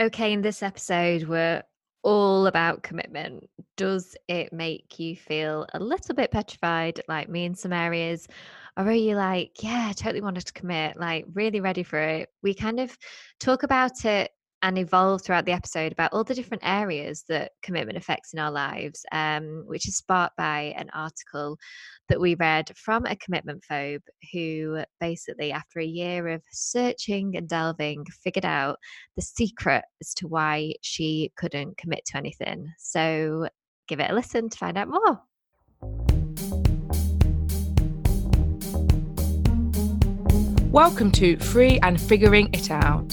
Okay, in this episode, we're all about commitment. Does it make you feel a little bit petrified, like me in some areas? Or are you like, yeah, I totally wanted to commit, like really ready for it? We kind of talk about it and evolve throughout the episode about all the different areas that commitment affects in our lives, um, which is sparked by an article that we read from a commitment phobe who basically, after a year of searching and delving, figured out the secret as to why she couldn't commit to anything. So give it a listen to find out more. Welcome to Free and Figuring It Out,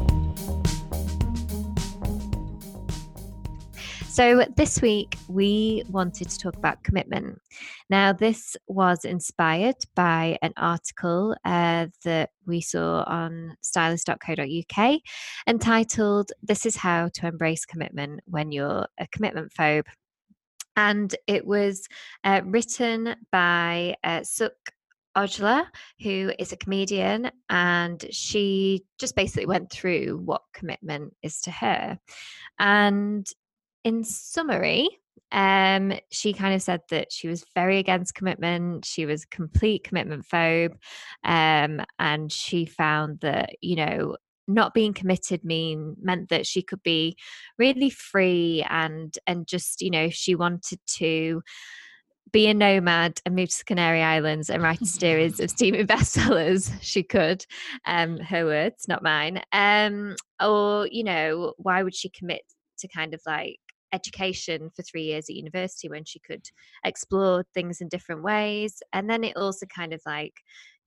So, this week we wanted to talk about commitment. Now, this was inspired by an article uh, that we saw on stylist.co.uk entitled This is How to Embrace Commitment When You're a Commitment Phobe. And it was uh, written by uh, Sukh Ojla, who is a comedian, and she just basically went through what commitment is to her. And in summary, um, she kind of said that she was very against commitment. She was a complete commitment phobe. Um, and she found that, you know, not being committed mean meant that she could be really free and and just, you know, she wanted to be a nomad and move to the Canary Islands and write a series of steaming bestsellers, she could. Um, her words, not mine. Um, or, you know, why would she commit to kind of like education for three years at university when she could explore things in different ways. And then it also kind of like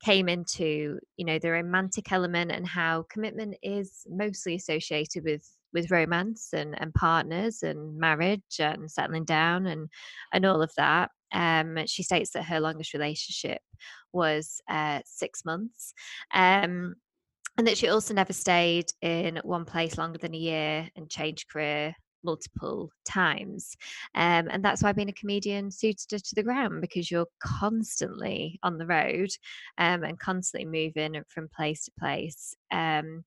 came into, you know, the romantic element and how commitment is mostly associated with with romance and, and partners and marriage and settling down and and all of that. Um, she states that her longest relationship was uh, six months. Um, and that she also never stayed in one place longer than a year and changed career multiple times. Um, and that's why being a comedian suited to the ground because you're constantly on the road um, and constantly moving from place to place. Um,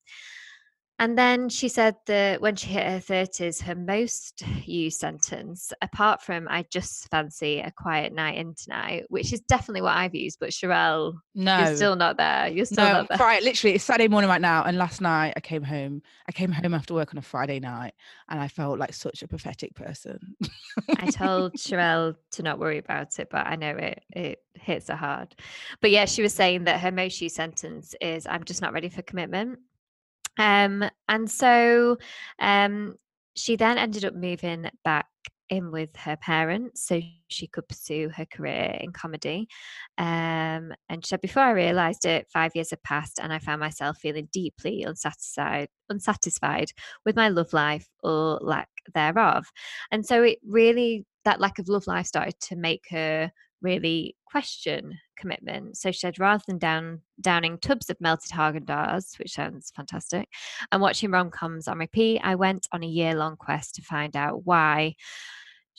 and then she said that when she hit her 30s, her most used sentence, apart from I just fancy a quiet night in tonight, which is definitely what I've used, but Sharelle, no, you're still not there. You're still no, not there. Right, literally, it's Saturday morning right now. And last night I came home. I came home after work on a Friday night and I felt like such a pathetic person. I told Sharelle to not worry about it, but I know it it hits her hard. But yeah, she was saying that her most used sentence is I'm just not ready for commitment. Um, and so um, she then ended up moving back in with her parents so she could pursue her career in comedy. Um, and she said, Before I realised it, five years had passed, and I found myself feeling deeply unsatisfied, unsatisfied with my love life or lack thereof. And so it really, that lack of love life started to make her really question commitment. So she said, rather than down downing tubs of melted Haagen Dazs, which sounds fantastic, and watching rom coms on repeat, I went on a year long quest to find out why.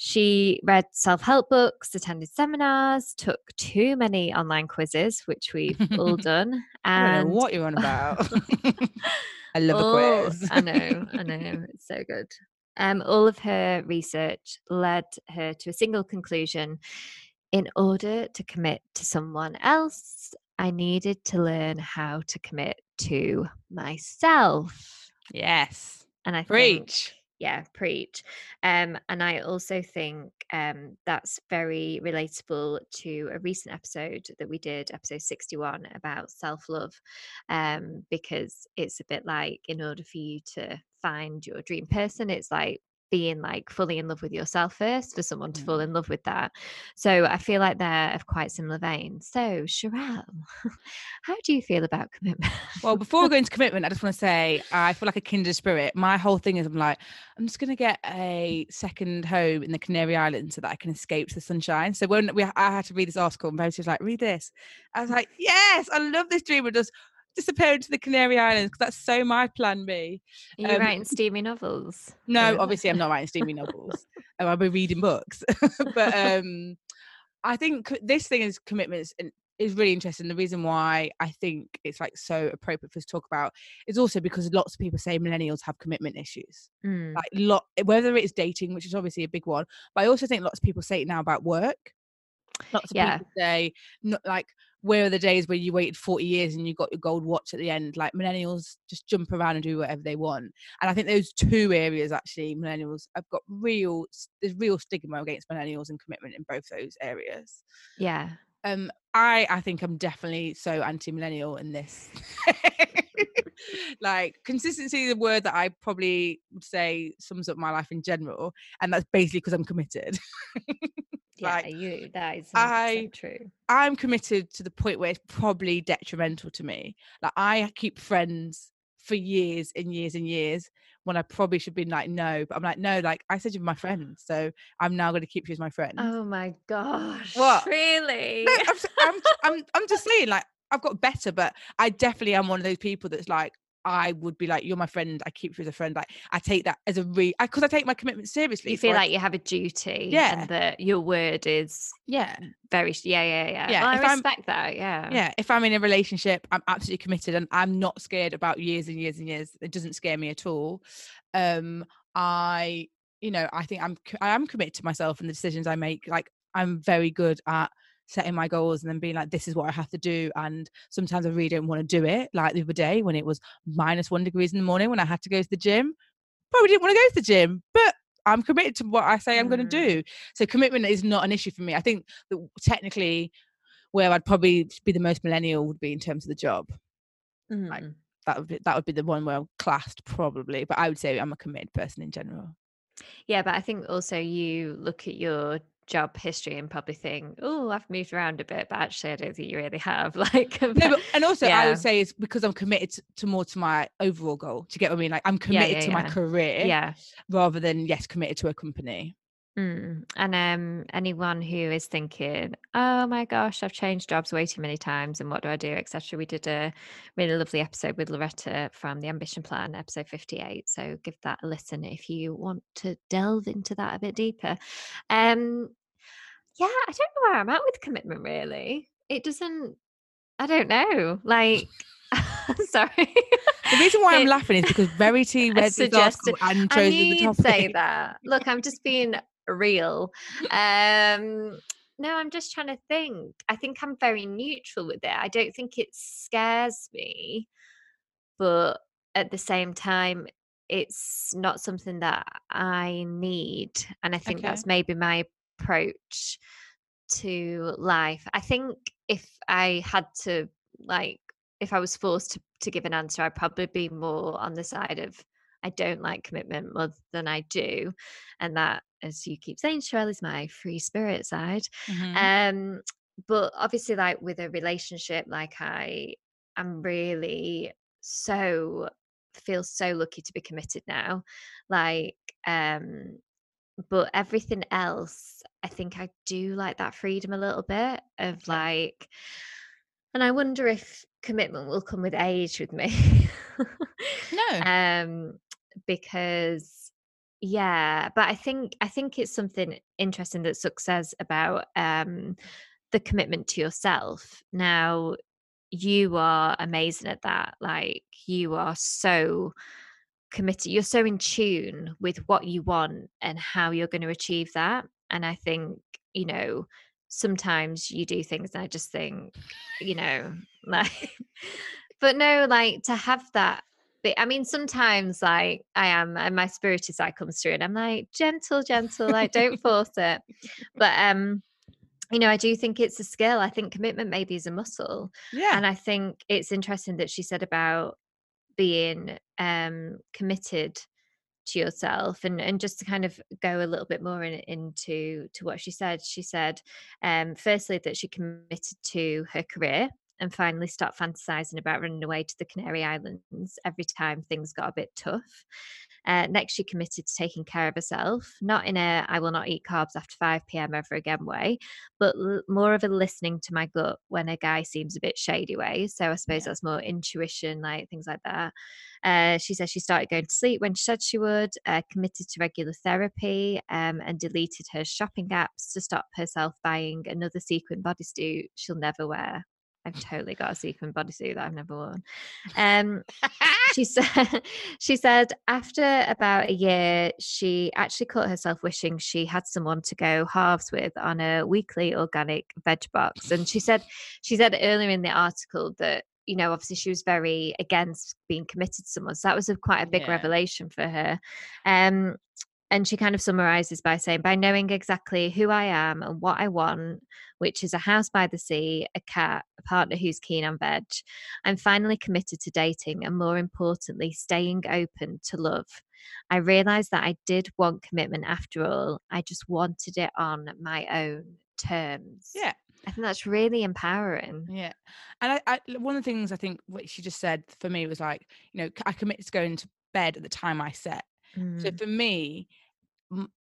She read self help books, attended seminars, took too many online quizzes, which we've all done. And what you're on about. I love all, a quiz. I know, I know. It's so good. Um, all of her research led her to a single conclusion in order to commit to someone else, I needed to learn how to commit to myself. Yes. And I preach. Think, yeah, preach. Um, and I also think um, that's very relatable to a recent episode that we did, episode 61, about self love, um, because it's a bit like in order for you to find your dream person, it's like being like fully in love with yourself first for someone to mm. fall in love with that. So I feel like they're of quite similar veins. So Sharelle, how do you feel about commitment? well, before we go into commitment, I just want to say I feel like a kindred spirit. My whole thing is I'm like, I'm just gonna get a second home in the Canary Islands so that I can escape to the sunshine. So when we I had to read this article and Verity was like, read this. I was like, yes, I love this dream of just disappear into the Canary Islands because that's so my plan B. Are you um, writing steamy novels? No, obviously I'm not writing steamy novels. Oh, I'll be reading books. but um, I think this thing is commitments and is really interesting. The reason why I think it's like so appropriate for us to talk about is also because lots of people say millennials have commitment issues. Mm. Like lot whether it's dating, which is obviously a big one, but I also think lots of people say it now about work. Lots of yeah. people say not like where are the days where you waited 40 years and you got your gold watch at the end? Like millennials just jump around and do whatever they want. And i think those two areas actually millennials have got real there's real stigma against millennials and commitment in both those areas. Yeah. Um i i think i'm definitely so anti-millennial in this. Like consistency is a word that i probably would say sums up my life in general and that's basically because i'm committed yeah like, you that is i true i'm committed to the point where it's probably detrimental to me like i keep friends for years and years and years when I probably should be like, no, but I'm like, no, like I said you're my friend, so I'm now going to keep you as my friend. Oh my gosh! What? Really? No, I'm, I'm, I'm, I'm just saying, like I've got better, but I definitely am one of those people that's like, I would be like, you're my friend. I keep you as a friend. Like I take that as a re because I, I, take my commitment seriously. You feel so like I, you have a duty, yeah, and that your word is, yeah, very, yeah, yeah, yeah. yeah well, I respect I'm, that. Yeah, yeah. If I'm in a relationship, I'm absolutely committed, and I'm not scared about years and years and years. It doesn't scare me at all. Um, I, you know, I think I'm, I am committed to myself and the decisions I make. Like I'm very good at setting my goals and then being like, this is what I have to do. And sometimes I really don't want to do it. Like the other day when it was minus one degrees in the morning when I had to go to the gym, probably didn't want to go to the gym, but I'm committed to what I say I'm going to mm. do. So commitment is not an issue for me. I think that technically where I'd probably be the most millennial would be in terms of the job. Mm. Like that would be that would be the one where I'm classed probably, but I would say I'm a committed person in general. Yeah, but I think also you look at your job history and probably think, oh, I've moved around a bit, but actually, I don't think you really have. Like, no, but, and also, yeah. I would say it's because I'm committed to, to, more to my overall goal. To get what I mean, like I'm committed yeah, yeah, to my career, yeah, rather than yes, committed to a company. Mm. And um, anyone who is thinking, "Oh my gosh, I've changed jobs way too many times, and what do I do?" etc. We did a really lovely episode with Loretta from the Ambition Plan, episode fifty-eight. So give that a listen if you want to delve into that a bit deeper. Um, yeah, I don't know where I'm at with commitment. Really, it doesn't. I don't know. Like, sorry. The reason why I'm laughing is because Verity read this article and chose the topic. say that. Look, I'm just being real. Um, no, I'm just trying to think. I think I'm very neutral with it. I don't think it scares me, but at the same time, it's not something that I need. And I think okay. that's maybe my approach to life. I think if I had to, like, if I was forced to, to give an answer, I'd probably be more on the side of I don't like commitment more than I do. And that, as you keep saying, Sharelle, is my free spirit side. Mm-hmm. Um, but obviously, like with a relationship, like I am really so feel so lucky to be committed now. Like, um, but everything else, I think I do like that freedom a little bit of like, and I wonder if commitment will come with age with me. no. Um, because yeah but i think i think it's something interesting that Sukh says about um the commitment to yourself now you are amazing at that like you are so committed you're so in tune with what you want and how you're going to achieve that and i think you know sometimes you do things and i just think you know like but no like to have that I mean, sometimes like I am, and my spirited side comes through, and I'm like, gentle, gentle, like don't force it. But um, you know, I do think it's a skill. I think commitment maybe is a muscle. Yeah. And I think it's interesting that she said about being um committed to yourself and and just to kind of go a little bit more in, into to what she said she said um firstly that she committed to her career and finally stop fantasizing about running away to the Canary Islands every time things got a bit tough. Uh, next, she committed to taking care of herself, not in a I will not eat carbs after 5 p.m. ever again way, but l- more of a listening to my gut when a guy seems a bit shady way. So I suppose Yeah. that's more intuition, like things like that. Uh, she says she started going to sleep when she said she would, uh, committed to regular therapy, um, and deleted her shopping apps to stop herself buying another sequin bodysuit she'll never wear. I've totally got a sequin bodysuit that I've never worn. Um, she said she said after about a year she actually caught herself wishing she had someone to go halves with on a weekly organic veg box and she said she said earlier in the article that you know obviously she was very against being committed to someone so that was a quite a big Yeah. revelation for her um and she kind of summarizes by saying by knowing exactly who i am and what i want which is a house by the sea a cat a partner who's keen on veg I'm finally committed to dating and more importantly, staying open to love. I realized that I did want commitment after all. I just wanted it on my own terms. Yeah. I think that's really empowering. Yeah, and I, I one of the things I think what she just said for me was like, you know, I committed to going to bed at the time I set. So Mm, for me,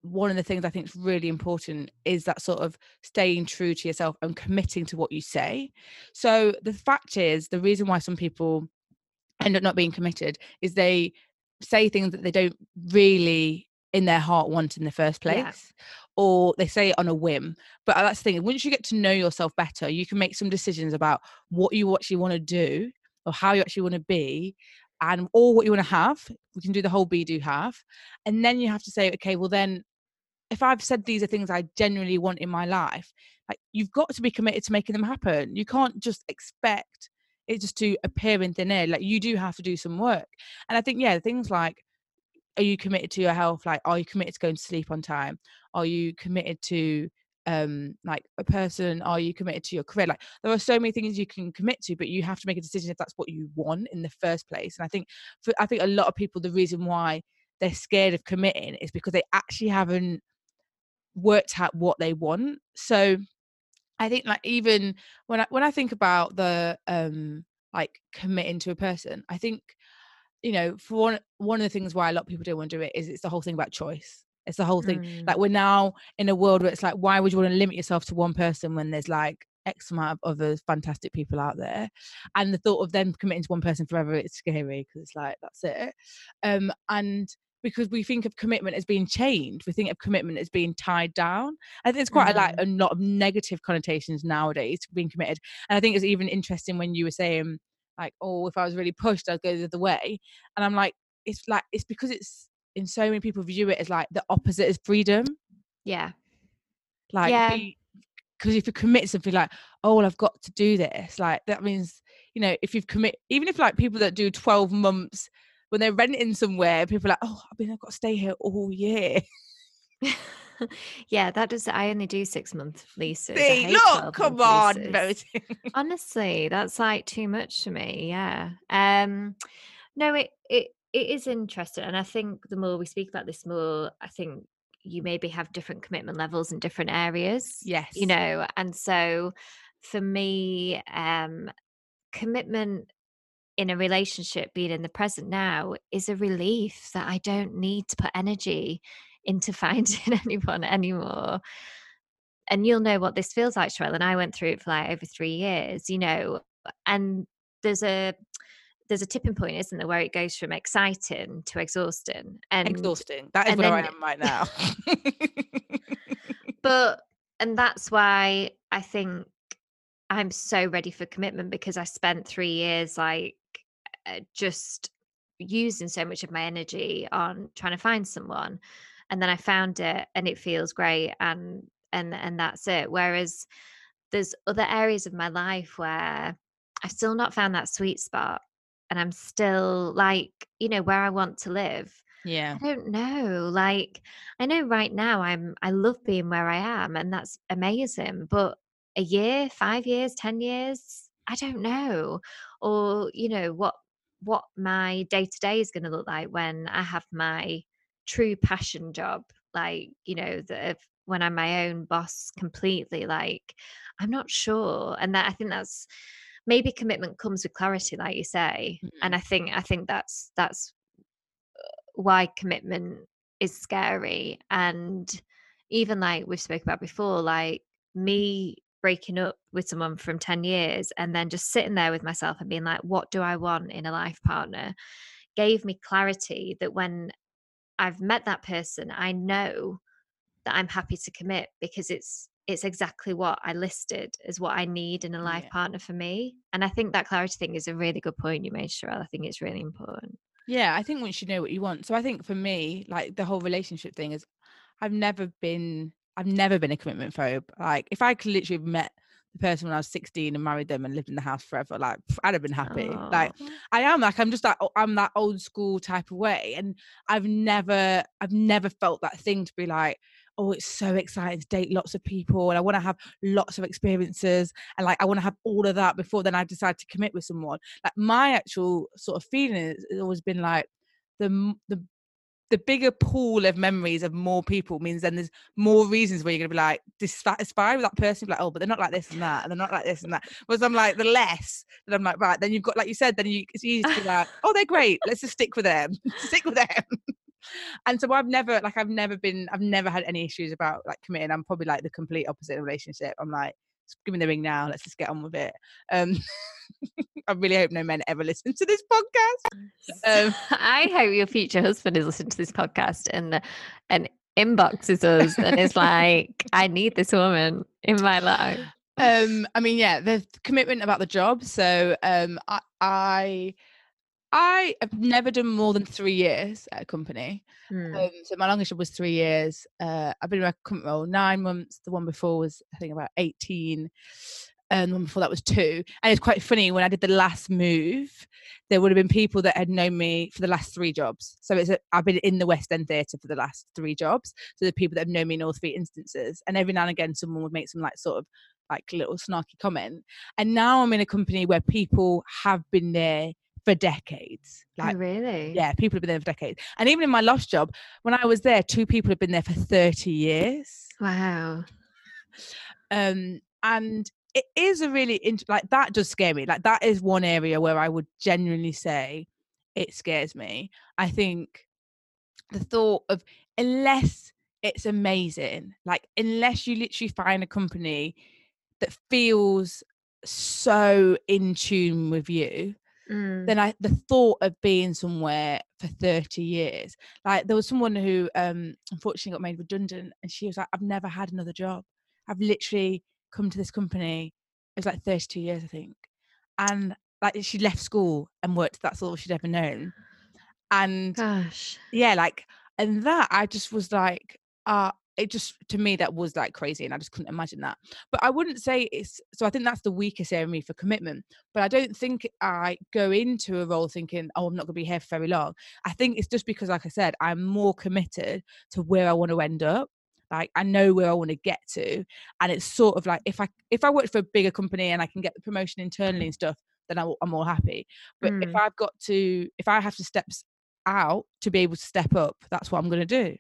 one of the things I think is really important is that sort of staying true to yourself and committing to what you say. So the fact is, the reason why some people end up not being committed is they say things that they don't really in their heart want in the first place Yeah. or they say it on a whim but that's the thing once you get to know yourself better you can make some decisions about what you actually want to do or how you actually want to be and or what you want to have we can do the whole be do have and then you have to say okay well then if i've said these are things i genuinely want in my life like you've got to be committed to making them happen. You can't just expect it just to appear in thin air like you do have to do some work. And i think yeah things like are you committed to your health? Like are you committed to going to sleep on time? Are you committed to um like a person are you committed to your career? Like there are so many things you can commit to but you have to make a decision if that's what you want in the first place and i think for i think a lot of people the reason why they're scared of committing is because they actually haven't worked out what they want so i think like even when i when i think about the um like committing to a person i think you know for one one of the things why a lot of people don't want to do it is it's the whole thing about choice it's the whole thing. Mm, like we're now in a world where it's like why would you want to limit yourself to one person when there's like x amount of other fantastic people out there? And the thought of them committing to one person forever it's scary because it's like that's it. Um and because we think of commitment as being chained we think of commitment as being tied down. I think it's quite a, like a lot of negative connotations nowadays to being committed. And i think it's even interesting when you were saying like oh if i was really pushed i'd go the other way. And i'm like it's like it's because it's in so many people view it as like the opposite is freedom yeah. like Yeah. because if you commit something like oh well i've got to do this like that means you know if you've commit even if like people that do 12 months when they're renting somewhere people are like oh i mean i've got to stay here all year yeah, that does. I only do six month leases. See, look come on. Honestly, that's like too much for me. Yeah. Um no, it it it is interesting. And I think the more we speak about this more, I think you maybe have different commitment levels in different areas. yes You know, and so for me, um commitment in a relationship being in the present now is a relief that I don't need to put energy into finding anyone anymore and you'll know what this feels like, Sharelle. And I went through it for like over three years, you know, and there's a there's a tipping point, isn't there, where it goes from exciting to exhausting. And exhausting. That is where i am right now. But and that's why I think I'm so ready for commitment because I spent three years like uh, just using so much of my energy on trying to find someone and then I found it and it feels great and and and that's it. Whereas there's other areas of my life where I've still not found that sweet spot and I'm still like you know where I want to live yeah I don't know. Like, I know right now I'm I love being where I am and that's amazing. But a year, five years, ten years, I don't know. Or, you know, what what my day to day is gonna look like when I have my true passion job. Like, you know, that when I'm my own boss completely, like I'm not sure. And that I think that's maybe commitment comes with clarity, like you say. Mhm. And I think I think that's that's why commitment is scary and even like we've spoke about before like me breaking up with someone from 10 years and then just sitting there with myself and being like what do i want in a life partner gave me clarity that when i've met that person i know that i'm happy to commit because it's it's exactly what I listed as what I need in a life yeah. partner for me. And I think that clarity thing is a really good point you made, Sharelle. I think it's really important. Yeah, I think once you know what you want. So I think for me, like the whole relationship thing is I've never been I've never been a commitment phobe. Like if I could literally have met the person when I was 16 and married them and lived in the house forever, like I'd have been happy. Aww. Like I am like I'm just like I'm that old school type of way. And I've never I've never felt that thing to be like, oh, it's so exciting to date lots of people and I want to have lots of experiences and like I want to have all of that before then I decide to commit with someone. Like my actual sort of feeling has always been like the the the bigger pool of memories of more people means then there's more reasons where you're gonna be like dissatisfied with that person, like, oh, but they're not like this and that, and they're not like this and that. Whereas I'm like, the less that I'm like, right, then you've got, like you said, then you it's easy to be like, oh, they're great, let's just stick with them, stick with them and so I've never like I've never been I've never had any issues about like committing. I'm probably like the complete opposite of relationship. I'm like, give me the ring now. Let's just get on with it. Um, I really hope no men ever listen to this podcast. Um, I hope your future husband is listening to this podcast and and inboxes us and is like, I need this woman in my life. Um, I mean, yeah, the commitment about the job. So um, I, I I have never done more than three years at a company. Mm. Um, so my longest job was three years. Uh, I've been in my company role nine months. The one before was I think about eighteen, and the one before that was two. And it's quite funny when I did the last move, there would have been people that had known me for the last three jobs. So it's a, I've been in the West End Theatre for the last three jobs. So the people that have known me in all three instances, and every now and again someone would make some like sort of like little snarky comment. And now I'm in a company where people have been there for decades. Oh, like, oh, really? Yeah, people have been there for decades. And even in my last job, when I was there, two people have been there for 30 years. Wow. Um, and it is a really int- like that does scare me. Like that is one area where I would genuinely say it scares me. I think the thought of unless it's amazing, like unless you literally find a company that feels so in tune with you Mm. then I the thought of being somewhere for 30 years. Like there was someone who um unfortunately got made redundant and she was like, I've never had another job. I've literally come to this company, it was like 32 years, I think. And like she left school and worked, that's all she'd ever known. And gosh. Yeah, like and that I just was like, uh it just to me that was like crazy and i just couldn't imagine that. But i wouldn't say it's so i think that's the weakest area me for commitment but i don't think i go into a role thinking oh i'm not going to be here for very long. I think it's just because like i said i'm more committed to where i want to end up like i know where i want to get to and it's sort of like if i if i work for a bigger company and i can get the promotion internally and stuff then i'm more happy. But mm. if i've got to if i have to step out to be able to step up that's what i'm going to do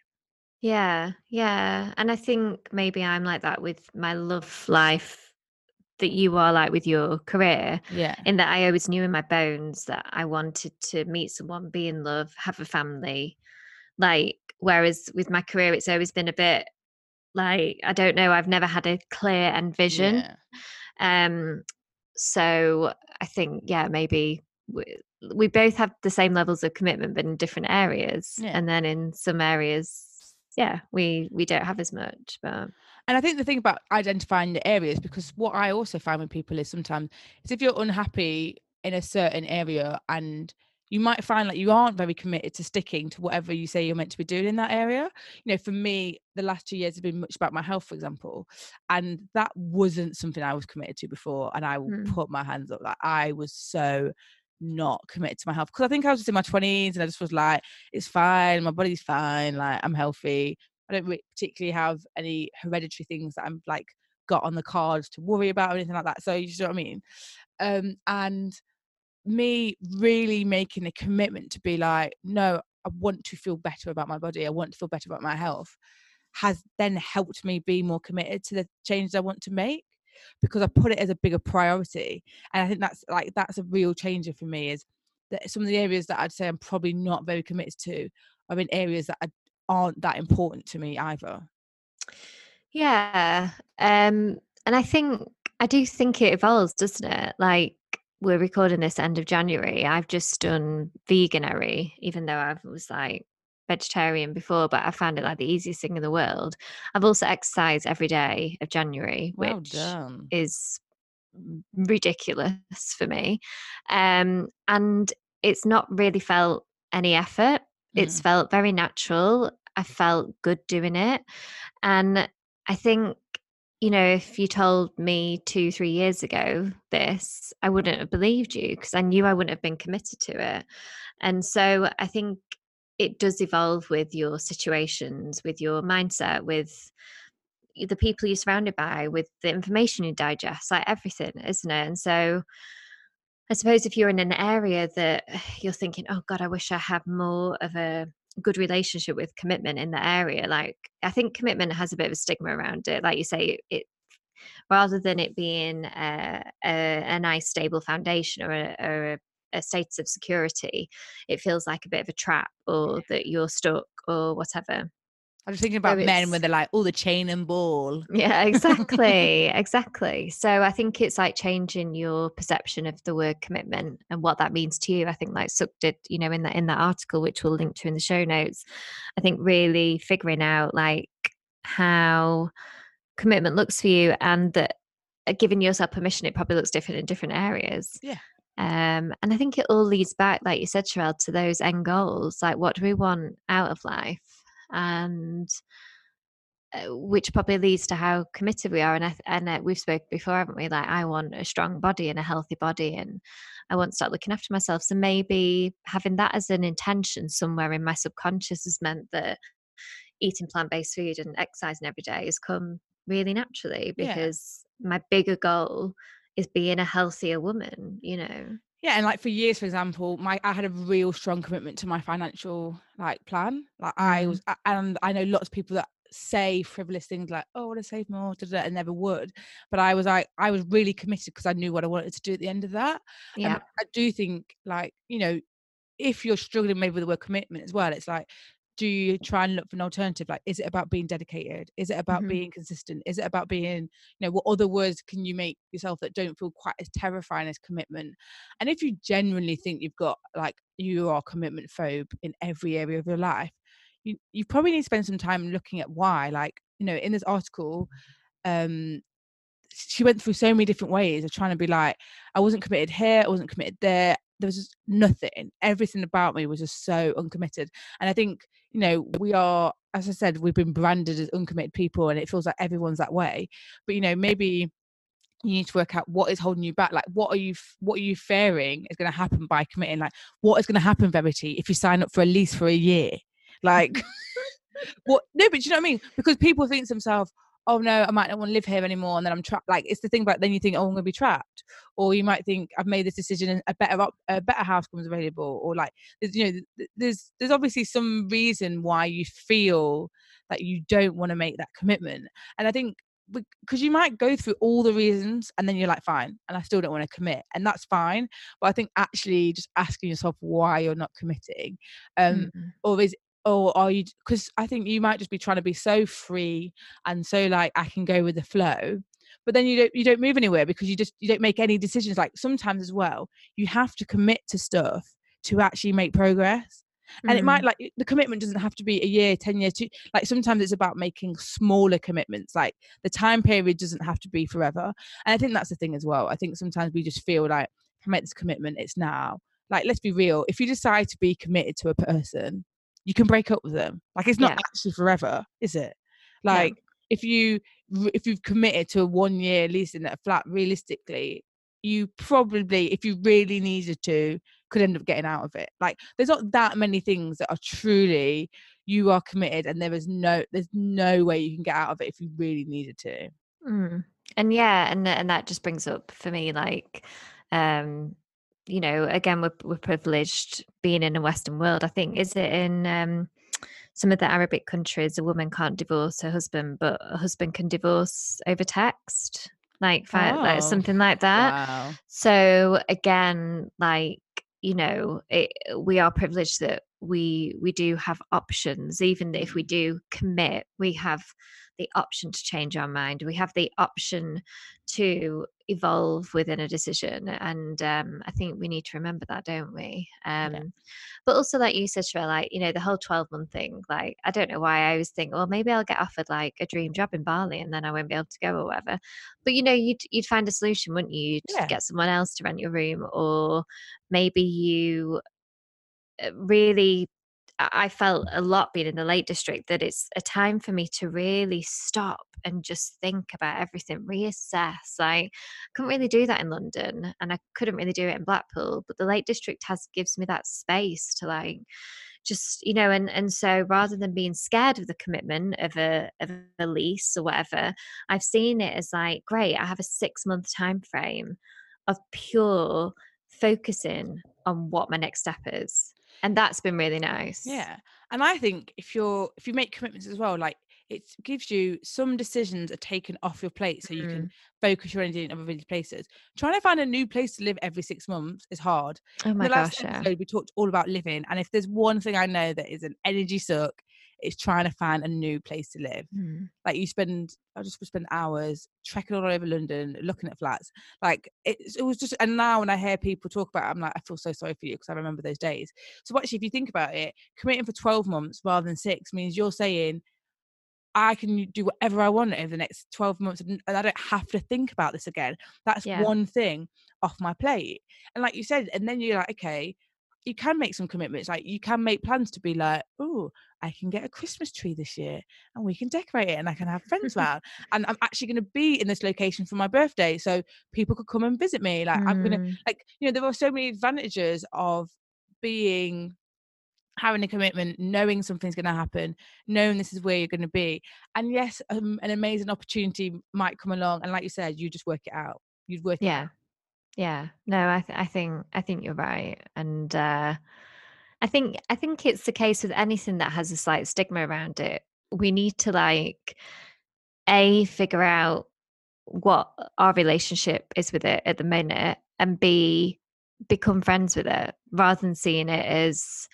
yeah, yeah. And I think maybe I'm like that with my love life that you are like with your career. Yeah. In that I always knew in my bones that I wanted to meet someone, be in love, have a family. Like, whereas with my career, it's always been a bit like, I don't know, I've never had a clear end vision. Yeah. Um, so I think, yeah, maybe we, we both have the same levels of commitment, but in different areas. Yeah. And then in some areas, yeah we we don't have as much but and I think the thing about identifying the areas, because what I also find with people is sometimes is if you're unhappy in a certain area and you might find like you aren't very committed to sticking to whatever you say you're meant to be doing in that area. You know, for me, the last two years have been much about my health, for example, and that wasn't something I was committed to before. And I will mm. put my hands up like I was so not committed to my health because I think I was just in my 20s and I just was like, it's fine, my body's fine, like I'm healthy. I don't particularly have any hereditary things that I'm like got on the cards to worry about or anything like that. So you know what I mean? Um, and me really making a commitment to be like, no, I want to feel better about my body. I want to feel better about my health has then helped me be more committed to the changes I want to make because I put it as a bigger priority. And I think that's like that's a real changer for me is that some of the areas that I'd say I'm probably not very committed to are in areas that aren't that important to me either. Yeah. Um, and I think, I do think it evolves, doesn't it? Like, we're recording this end of January. I've just done veganuary, even though I was like vegetarian before, but I found it like the easiest thing in the world. I've also exercised every day of January, which done. is ridiculous for me. Um, and it's not really felt any effort. It's Mm. felt very natural. I felt good doing it. And I think, you know, if you told me two, three years ago this, I wouldn't have believed you because I knew I wouldn't have been committed to it. And so I think it does evolve with your situations, with your mindset, with the people you're surrounded by, with the information you digest, like everything, isn't it? And so I suppose if you're in an area that you're thinking, oh God, I wish I had more of a good relationship with commitment in the area, like I think commitment has a bit of a stigma around it. Like you say, it rather than it being a, a, a nice stable foundation or a, or a a status of security, it feels like a bit of a trap or that you're stuck or whatever. I'm just thinking about So men when they're like, oh, the chain and ball. Yeah, exactly. exactly. So I think it's like changing your perception of the word commitment and what that means to you. I think like Sukh did, you know, in that in that article, which we'll link to in the show notes. I think really figuring out like how commitment looks for you and that uh, giving yourself permission, it probably looks different in different areas. Yeah. Um, and I think it all leads back, like you said, Sharelle, to those end goals. Like, what do we want out of life? And uh, which probably leads to how committed we are. And I, and uh, we've spoken before, haven't we? Like, I want a strong body and a healthy body, and I want to start looking after myself. So maybe having that as an intention somewhere in my subconscious has meant that eating plant based food and exercising every day has come really naturally Yeah. because my bigger goal is being a healthier woman. You know. Yeah, and like for years, for example, my I had a real strong commitment to my financial like plan. Like I Mm. was, and I know lots of people that say frivolous things like, "Oh, I want to save more," da, da, da, and never would. But I was like, I was really committed because I knew what I wanted to do at the end of that. And Yeah. I do think, like, you know, if you're struggling maybe with the word commitment as well, it's like, do you try and look for an alternative? Like, is it about being dedicated? Is it about Mhm. being consistent? Is it about being, you know, what other words can you make yourself that don't feel quite as terrifying as commitment? And if you genuinely think you've got like you are commitment phobe in every area of your life, you you probably need to spend some time looking at why. Like, you know, in this article, um, she went through so many different ways of trying to be like, I wasn't committed here, I wasn't committed there. There was just nothing. Everything about me was just so uncommitted. And I think, you know, we are, as I said, we've been branded as uncommitted people and it feels like everyone's that way. But, you know, maybe you need to work out what is holding you back. Like, what are you, what are you fearing is going to happen by committing? Like, what is going to happen, Verity, if you sign up for a lease for a year? Like, what? No, but you know what I mean? Because people think to themselves, oh no, I might not want to live here anymore, and then I'm trapped. Like it's the thing about then you think, oh, I'm going to be trapped, or you might think I've made this decision and a better op- a better house comes available, or like there's you know there's there's obviously some reason why you feel that you don't want to make that commitment, and I think because you might go through all the reasons and then you're like fine and i still don't want to commit and that's fine but i think actually just asking yourself why you're not committing um Mm. or is or are you because i think you might just be trying to be so free and so like i can go with the flow but then you don't you don't move anywhere because you just you don't make any decisions like sometimes as well you have to commit to stuff to actually make progress and it might Mm. like the commitment doesn't have to be a year 10 years two like sometimes it's about making smaller commitments like the time period doesn't have to be forever and i think that's the thing as well i think sometimes we just feel like i make this commitment it's now like let's be real if you decide to be committed to a person you can break up with them like it's not Yeah. actually forever is it Yeah. like if you if you've committed to a one year lease in a flat realistically you probably if you really needed to could end up getting out of it like there's not that many things that are truly you are committed and there is no there's no way you can get out of it if you really needed to Mm. And yeah, and and that just brings up for me like um you know, again we're we're privileged being in a western world. I think is it in um some of the Arabic countries a woman can't divorce her husband, but a husband can divorce over text. Like fi- like Oh, something like that. wow So again, like you know, it, we are privileged that we we do have options even if we do commit we have the option to change our mind we have the option to evolve within a decision and um, i think we need to remember that don't we um, yeah. but also like you said Sharelle, like you know the whole 12 month thing like i don't know why i always think well maybe i'll get offered like a dream job in bali and then i won't be able to go or whatever but you know you'd you'd find a solution wouldn't you you'd yeah. get someone else to rent your room or maybe you uh, really I felt a lot being in the Lake District that it's a time for me to really stop and just think about everything, reassess. I couldn't really do that in London and I couldn't really do it in Blackpool, but the Lake District has gives me that space to like just you know and and so rather than being scared of the commitment of a of a lease or whatever i've seen it as like great i have a 6 month time frame of pure focusing on what my next step is and that's been really nice yeah and i think if you're if you make commitments as well like it gives you some decisions are taken off your plate so you mm. can focus your energy in other places trying to find a new place to live every six months is hard oh my the last gosh episode, yeah. we talked all about living and if there's one thing i know that is an energy suck it's trying to find a new place to live. Mm. Like you spend, I just spend hours trekking all over London, looking at flats. Like it, it was just, and now when I hear people talk about it, I'm like, I feel so sorry for you because I remember those days. So actually, if you think about it, committing for 12 months rather than six means you're saying, I can do whatever I want over the next 12 months and I don't have to think about this again. That's yeah. one thing off my plate. And like you said, and then you're like, okay, you can make some commitments. Like you can make plans to be like, oh, I can get a Christmas tree this year and we can decorate it and I can have friends around. and I'm actually going to be in this location for my birthday. So people could come and visit me. Like mm. I'm going to, like, you know, there are so many advantages of being having a commitment, knowing something's going to happen, knowing this is where you're going to be. And yes, um, an amazing opportunity might come along. And like you said, you just work it out. You'd work it. yeah. Yeah. No, I th- I think I think you're right. And uh I think I think it's the case with anything that has a slight stigma around it. We need to like a figure out what our relationship is with it at the minute and b become friends with it rather than seeing it as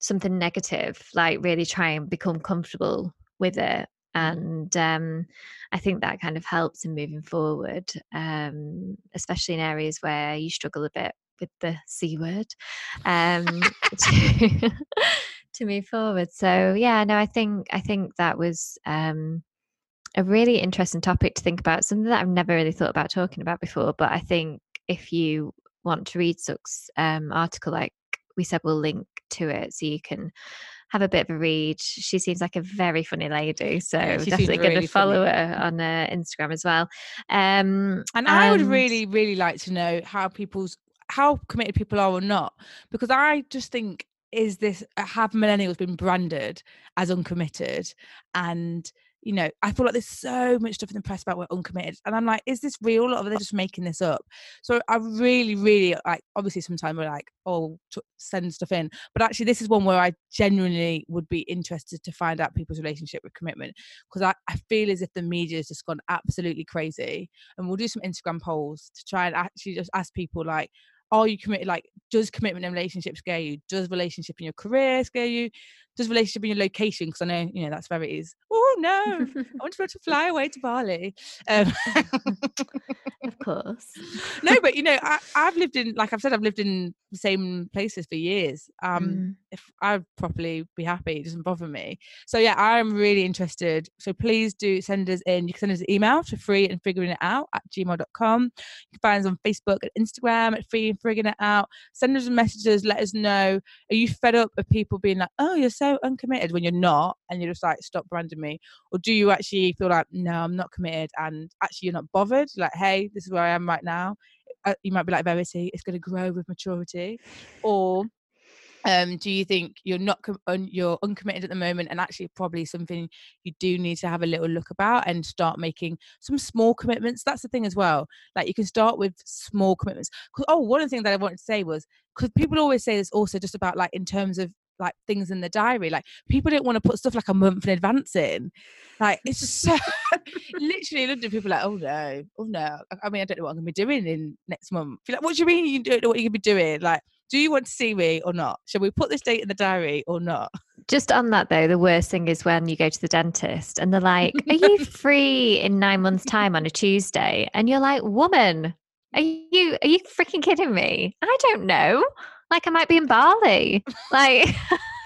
something negative like really try and become comfortable with it and um, I think that kind of helps in moving forward, um, especially in areas where you struggle a bit with the c word um, to, to move forward. So yeah, no, I think I think that was um, a really interesting topic to think about. Something that I've never really thought about talking about before, but I think if you want to read Sukh's um, article, like we said, we'll link to it so you can have a bit of a read. She seems like a very funny lady, so yeah, definitely going to follow funny. her on uh, Instagram as well. Um, and, and I would really, really like to know how people's how committed people are or not, because I just think is this have millennials been branded as uncommitted and you know, I feel like there's so much stuff in the press about we're uncommitted. And I'm like, is this real or are they just making this up? So I really, really like, obviously, sometimes we're like, oh, send stuff in. But actually, this is one where I genuinely would be interested to find out people's relationship with commitment because I, I feel as if the media has just gone absolutely crazy. And we'll do some Instagram polls to try and actually just ask people, like, are you committed? Like, does commitment in relationships scare you? Does relationship in your career scare you? Does relationship in your location? Because I know, you know, that's where it is. Oh no, I want to be able to fly away to Bali. Um, of course. no, but you know, I, have lived in, like I've said, I've lived in the same places for years. Um, mm. If I'd properly be happy, it doesn't bother me. So yeah, I'm really interested. So please do send us in. You can send us an email to free and figuring it out at gmail.com. You can find us on Facebook and Instagram at free and figuring it out. Send us messages. Let us know. Are you fed up of people being like, oh, you're so uncommitted when you're not, and you're just like, stop branding me? Or do you actually feel like, no, I'm not committed, and actually you're not bothered? Like, hey, this is where I am right now. Uh, you might be like Verity, it's going to grow with maturity, or um, do you think you're not com- un- you're uncommitted at the moment and actually probably something you do need to have a little look about and start making some small commitments that's the thing as well like you can start with small commitments oh one of the things that i wanted to say was because people always say this also just about like in terms of like things in the diary. Like people don't want to put stuff like a month in advance in. Like it's just so literally London people like, oh no, oh no. I mean, I don't know what I'm gonna be doing in next month. You're like, what do you mean you don't know what you're gonna be doing? Like, Do you want to see me or not? Shall we put this date in the diary or not? Just on that though, the worst thing is when you go to the dentist and they're like, Are you free in nine months' time on a Tuesday? And you're like, Woman, are you are you freaking kidding me? I don't know. Like I might be in Bali. Like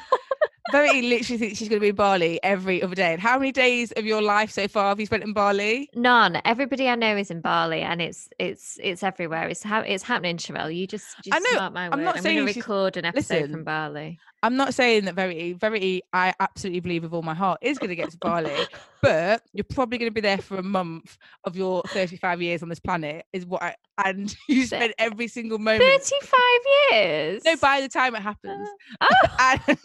Verity literally thinks she's going to be in Bali every other day. And how many days of your life so far have you spent in Bali? None. Everybody I know is in Bali, and it's it's it's everywhere. It's how it's happening, Cheryl. You just, just I know. I'm word. not I'm saying going to record an episode Listen, from Bali. I'm not saying that Verity, Verity, I absolutely believe with all my heart is going to get to Bali, but you're probably going to be there for a month of your 35 years on this planet, is what I, and you spend every single moment. Thirty-five years. No, by the time it happens. Uh, oh, and,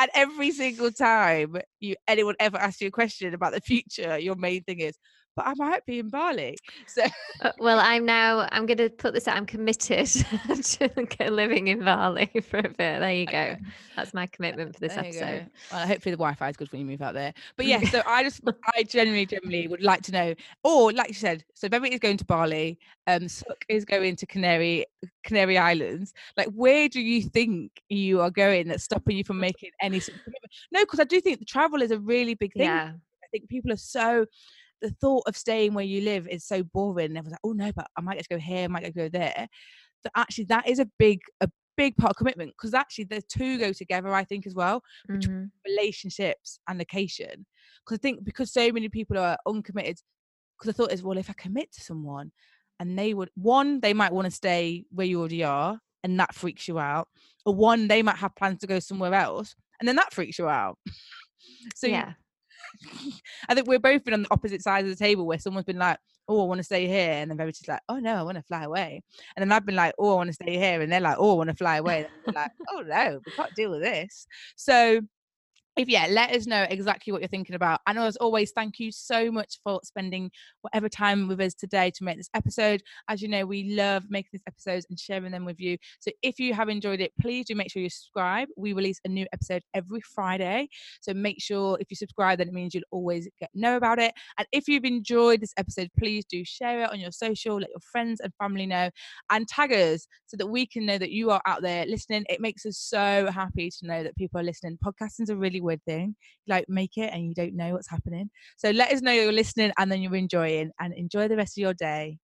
and every single time you anyone ever asks you a question about the future, your main thing is, but I might be in Bali. So Uh, well, I'm now. I'm going to put this out. I'm committed to living in Bali for a bit. There you go. Okay. That's my commitment for this There episode. Well, hopefully the Wi-Fi is good when you move out there. But yeah, so I just, I generally, generally would like to know, or like you said, so Beverly is going to Bali, um, Sukh is going to Canary, Canary Islands. Like, where do you think you are going that's stopping you from making any sort of commitment? No, because I do think the travel is a really big thing. Yeah. I think people are so. The thought of staying where you live is so boring. Everyone's like, "Oh no, but I might get to go here, I might get to go there." That actually, that is a big, a big part of commitment because actually the two go together. I think as well Mhm. relationships and location. Because I think because so many people are uncommitted, because the thought is, well, if I commit to someone and they would, one, they might want to stay where you already are and that freaks you out. Or one, they might have plans to go somewhere else and then that freaks you out. so yeah. I think we're both been on the opposite sides of the table where someone's been like, oh, I want to stay here. And then Verity's like, oh, no, I want to fly away. And then I've been like, oh, I want to stay here. And they're like, oh, I want to fly away. And like, oh, no, we can't deal with this. So, if yeah, let us know exactly what you're thinking about. And as always, thank you so much for spending whatever time with us today to make this episode. As you know, we love making these episodes and sharing them with you. So if you have enjoyed it, please do make sure you subscribe. We release a new episode every Friday. So make sure if you subscribe, then it means you'll always get know about it. And if you've enjoyed this episode, please do share it on your social, let your friends and family know, and tag us so that we can know that you are out there listening. It makes us so happy to know that people are listening. Podcasting's a really thing. Like make it and you don't know what's happening. So let us know you're listening and then you're enjoying and enjoy the rest of your day.